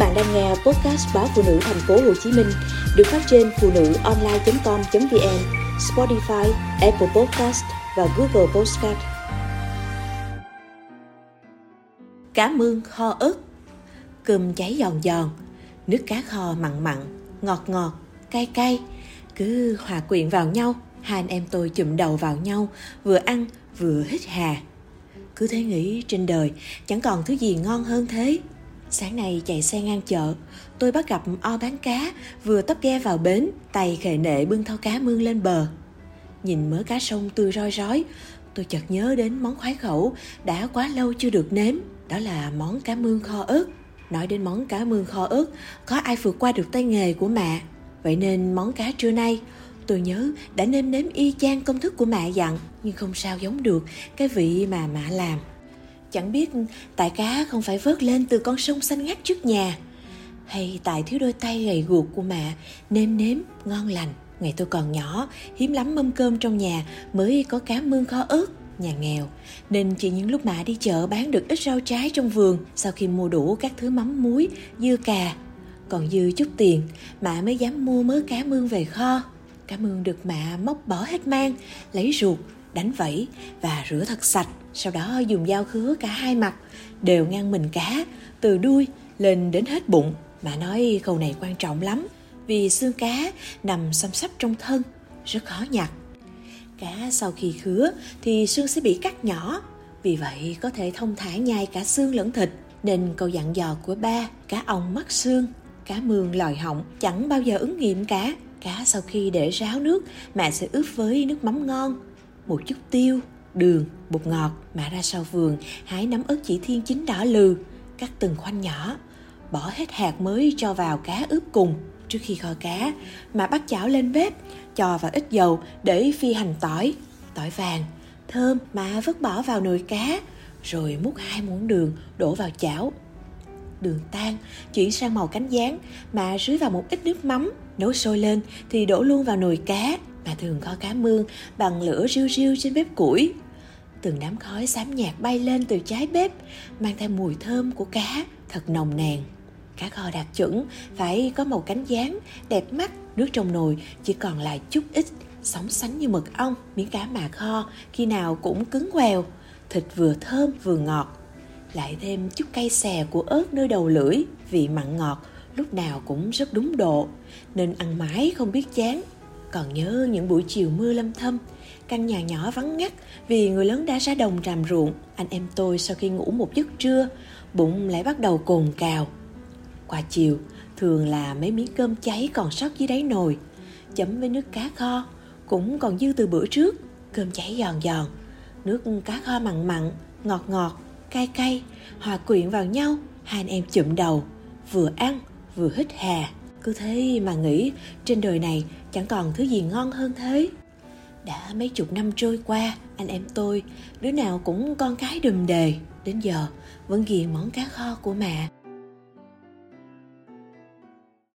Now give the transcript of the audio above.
bạn đang nghe podcast báo phụ nữ thành phố Hồ Chí Minh được phát trên phụ nữ online.com.vn, Spotify, Apple Podcast và Google Podcast. Cá mương kho ớt, cơm cháy giòn giòn, nước cá kho mặn mặn, ngọt ngọt, cay cay, cứ hòa quyện vào nhau, hai anh em tôi chụm đầu vào nhau, vừa ăn vừa hít hà. Cứ thế nghĩ trên đời chẳng còn thứ gì ngon hơn thế. Sáng nay chạy xe ngang chợ, tôi bắt gặp o bán cá vừa tấp ghe vào bến, tay khề nệ bưng thau cá mương lên bờ. Nhìn mớ cá sông tươi roi rói, tôi chợt nhớ đến món khoái khẩu đã quá lâu chưa được nếm, đó là món cá mương kho ớt. Nói đến món cá mương kho ớt, có ai vượt qua được tay nghề của mẹ. Vậy nên món cá trưa nay, tôi nhớ đã nêm nếm y chang công thức của mẹ dặn, nhưng không sao giống được cái vị mà mẹ làm. Chẳng biết tại cá không phải vớt lên từ con sông xanh ngắt trước nhà. Hay tại thiếu đôi tay gầy guộc của mẹ nêm nếm ngon lành. Ngày tôi còn nhỏ, hiếm lắm mâm cơm trong nhà mới có cá mương kho ớt nhà nghèo. Nên chỉ những lúc mẹ đi chợ bán được ít rau trái trong vườn sau khi mua đủ các thứ mắm muối dưa cà còn dư chút tiền mẹ mới dám mua mớ cá mương về kho. Cá mương được mẹ móc bỏ hết mang lấy ruột đánh vẫy và rửa thật sạch, sau đó dùng dao khứa cả hai mặt, đều ngang mình cá, từ đuôi lên đến hết bụng. Mà nói câu này quan trọng lắm, vì xương cá nằm xăm sắp trong thân, rất khó nhặt. Cá sau khi khứa thì xương sẽ bị cắt nhỏ, vì vậy có thể thông thả nhai cả xương lẫn thịt. Nên câu dặn dò của ba, cá ong mắc xương, cá mương lòi họng, chẳng bao giờ ứng nghiệm cả. Cá sau khi để ráo nước mẹ sẽ ướp với nước mắm ngon một chút tiêu đường, bột ngọt mà ra sau vườn, hái nắm ớt chỉ thiên chín đỏ lừ, cắt từng khoanh nhỏ, bỏ hết hạt mới cho vào cá ướp cùng. Trước khi kho cá, mà bắt chảo lên bếp, cho vào ít dầu để phi hành tỏi, tỏi vàng, thơm mà vứt bỏ vào nồi cá, rồi múc hai muỗng đường đổ vào chảo. Đường tan, chuyển sang màu cánh gián mà rưới vào một ít nước mắm, nấu sôi lên thì đổ luôn vào nồi cá, mà thường kho cá mương bằng lửa riu riu trên bếp củi. Từng đám khói xám nhạt bay lên từ trái bếp, mang theo mùi thơm của cá thật nồng nàn. Cá kho đạt chuẩn, phải có màu cánh gián, đẹp mắt, nước trong nồi chỉ còn lại chút ít, sóng sánh như mực ong, miếng cá mà kho khi nào cũng cứng quèo, thịt vừa thơm vừa ngọt. Lại thêm chút cay xè của ớt nơi đầu lưỡi, vị mặn ngọt, lúc nào cũng rất đúng độ, nên ăn mãi không biết chán. Còn nhớ những buổi chiều mưa lâm thâm, căn nhà nhỏ vắng ngắt vì người lớn đã ra đồng ràm ruộng. Anh em tôi sau khi ngủ một giấc trưa, bụng lại bắt đầu cồn cào. Qua chiều, thường là mấy miếng cơm cháy còn sót dưới đáy nồi, chấm với nước cá kho, cũng còn dư từ bữa trước, cơm cháy giòn giòn, nước cá kho mặn mặn, ngọt ngọt, cay cay, hòa quyện vào nhau, hai anh em chụm đầu, vừa ăn vừa hít hà. Cứ thế mà nghĩ trên đời này chẳng còn thứ gì ngon hơn thế. Đã mấy chục năm trôi qua, anh em tôi, đứa nào cũng con cái đùm đề. Đến giờ vẫn ghiền món cá kho của mẹ.